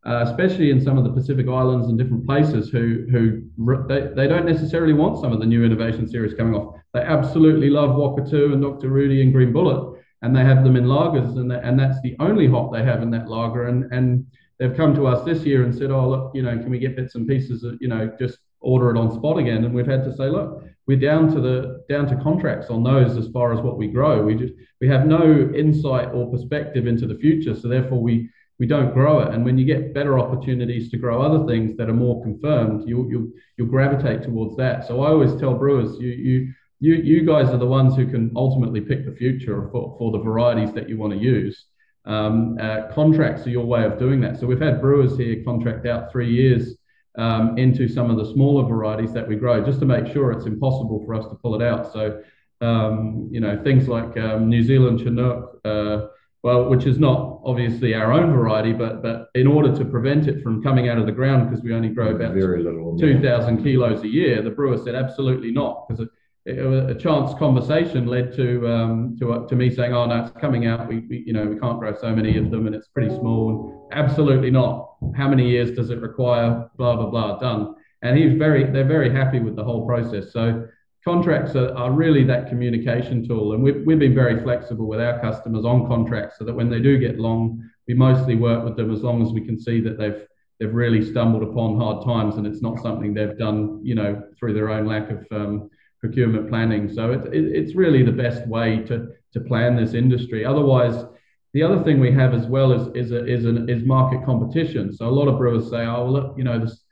uh, especially in some of the Pacific Islands and different places, who who they, they don't necessarily want some of the new innovation series coming off. They absolutely love Whakatu and Dr. Rudi and Green Bullet, and they have them in lagers, and and that's the only hop they have in that lager. And and they've come to us this year and said, oh look, you know, can we get bits and pieces, of, you know, just order it on spot again? And we've had to say, look we're down to the down to contracts on those as far as what we grow. We just we have no insight or perspective into the future, so therefore we we don't grow it. And when you get better opportunities to grow other things that are more confirmed, you you you'll gravitate towards that. So I always tell brewers, you you you you guys are the ones who can ultimately pick the future for, for the varieties that you want to use. Um, uh, contracts are your way of doing that. So we've had brewers here contract out three years um, into some of the smaller varieties that we grow, just to make sure it's impossible for us to pull it out. So, um, you know, things like um, New Zealand Chinook, uh, well, which is not obviously our own variety, but but in order to prevent it from coming out of the ground, because we only grow about very little, two thousand yeah. kilos a year, the brewer said absolutely not, because a chance conversation led to um, to uh, to me saying, "Oh no, it's coming out. We, we, you know we can't grow so many of them, and it's pretty small." Absolutely not. How many years does it require? Blah blah blah. Done. And he's very they're very happy with the whole process. So contracts are, are really that communication tool, and we've we've been very flexible with our customers on contracts, so that when they do get long, we mostly work with them as long as we can see that they've they've really stumbled upon hard times, and it's not something they've done you know through their own lack of um, procurement planning. So it, it, it's really the best way to, to plan this industry. Otherwise, the other thing we have as well is is a, is, an, is market competition. So a lot of brewers say, oh, well, you know, this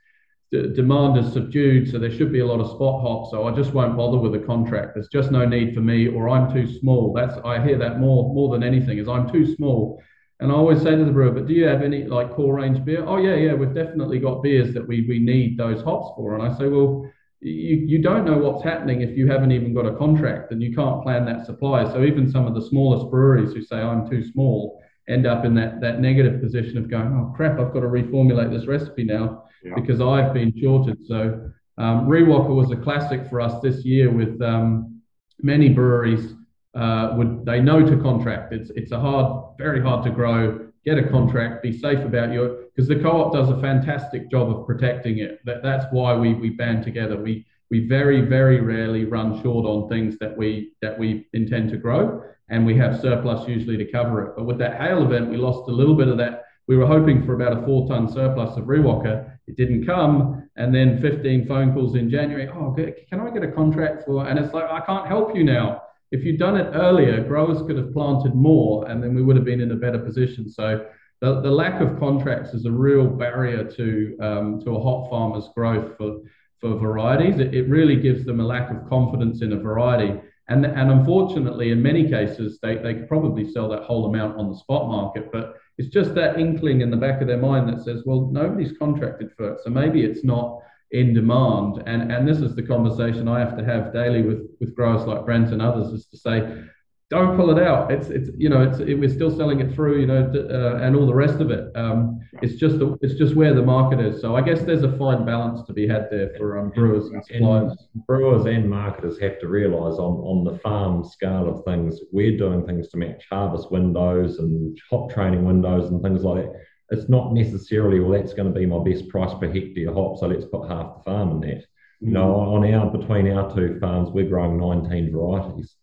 demand is subdued, so there should be a lot of spot hops. So I just won't bother with a contract. There's just no need for me, or I'm too small. That's I hear that more more than anything is I'm too small. And I always say to the brewer, but do you have any like core range beer? Oh yeah, yeah, we've definitely got beers that we we need those hops for. And I say, well, you, you don't know what's happening if you haven't even got a contract and you can't plan that supply. So even some of the smallest breweries who say I'm too small end up in that that negative position of going, oh crap, I've got to reformulate this recipe now yeah. because I've been shorted. So um, Riwaka was a classic for us this year with um, many breweries uh, would they know to contract. It's it's a hard, very hard to grow get a contract, be safe about your because the co-op does a fantastic job of protecting it. That, that's why we we band together. We we very very rarely run short on things that we that we intend to grow, and we have surplus usually to cover it. But with that hail event, we lost a little bit of that. We were hoping for about a four ton surplus of Riwaka. It didn't come. And then 15 phone calls in January. Oh, can I get a contract for? And it's like, I can't help you now. If you'd done it earlier, growers could have planted more and then we would have been in a better position. So the, the lack of contracts is a real barrier to, um, to a hop farmer's growth for, for varieties. It, it really gives them a lack of confidence in a variety. And, and unfortunately, in many cases, they, they could probably sell that whole amount on the spot market. But it's just that inkling in the back of their mind that says, well, nobody's contracted for it. So maybe it's not in demand. And, and this is the conversation I have to have daily with, with growers like Brent and others is to say, don't pull it out. It's it's you know it's it, we're still selling it through you know uh, and all the rest of it. Um, it's just the, it's just where the market is. So I guess there's a fine balance to be had there for um, brewers and suppliers. And brewers and marketers have to realise on on the farm scale of things, we're doing things to match harvest windows and hop training windows and things like that. It's not necessarily well that's going to be my best price per hectare hop, so let's put half the farm in that. You know, mm. on our between our two farms, we're growing 19 varieties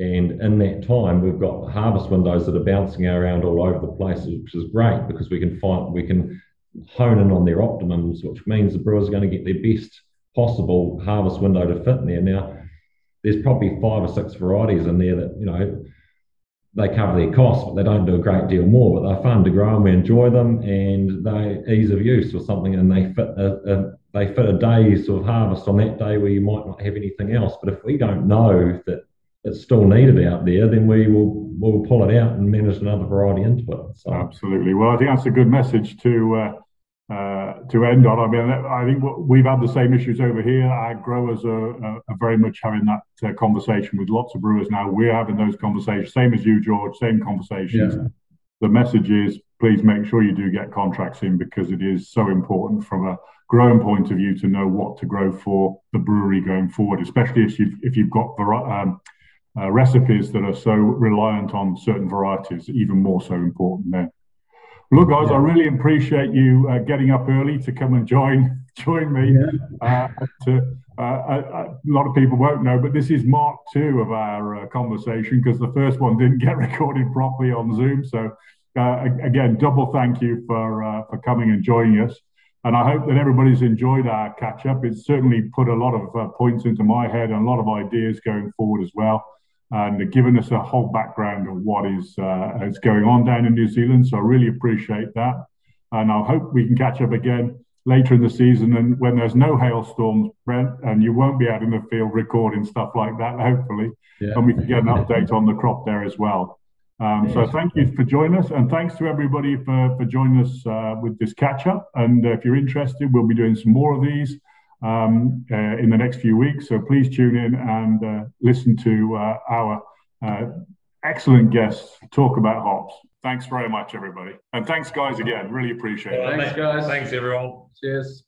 and in that time, we've got harvest windows that are bouncing around all over the place, which is great because we can find we can hone in on their optimums, which means the brewers are going to get their best possible harvest window to fit in there. Now, there's probably five or six varieties in there that you know they cover their costs, but they don't do a great deal more. But they're fun to grow and we enjoy them, and they ease of use or something, and they fit a, a they fit a day's sort of harvest on that day where you might not have anything else. But if we don't know that it's still needed out there, then we will we'll pull it out and manage another variety into it. So. Absolutely. Well, I think that's a good message to uh, uh, to end on. I mean, I think we've had the same issues over here. Our growers are, are very much having that uh, conversation with lots of brewers now. We're having those conversations, same as you, George, same conversations. Yeah. The message is please make sure you do get contracts in because it is so important from a growing point of view to know what to grow for the brewery going forward, especially if you've if you've got um, uh, recipes that are so reliant on certain varieties, even more so important then. Look, guys, yeah. I really appreciate you uh, getting up early to come and join [laughs] join me. Yeah. Uh, to, uh, a, lot of people won't know, but this is Mark two of our uh, conversation because the first one didn't get [laughs] recorded properly on Zoom. So, uh, again, double thank you for for coming and joining us. And I hope that everybody's enjoyed our catch up. It's certainly put a lot of points into my head and a lot of ideas going forward as well and given us a whole background of what is uh, is going on down in New Zealand. So I really appreciate that, and I hope we can catch up again later in the season and when there's no hailstorms, Brent, and you won't be out in the field recording stuff like that, hopefully, yeah. and we can get an update on the crop there as well. Um, so thank you for joining us, and thanks to everybody for for joining us uh, with this catch up. And uh, if you're interested, we'll be doing some more of these um, uh, in the next few weeks. So please tune in and uh, listen to uh, our uh, excellent guests talk about hops. Thanks very much, everybody. And thanks, guys, again. Really appreciate it. Thanks, guys. Thanks, everyone. Cheers.